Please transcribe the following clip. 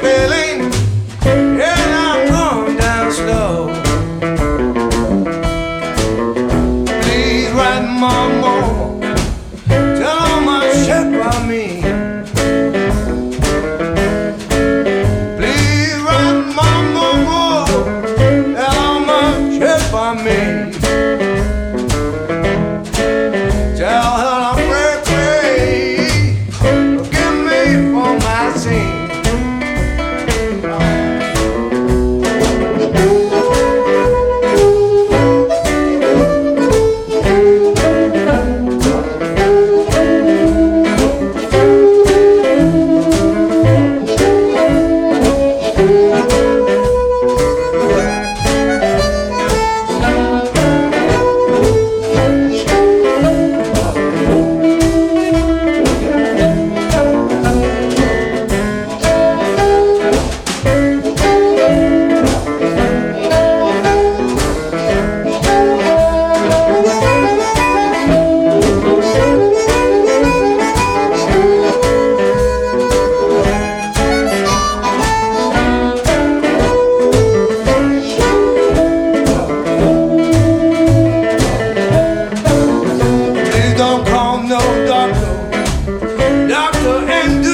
feeling, and I'm going down slow. Please write, Mama. sing. and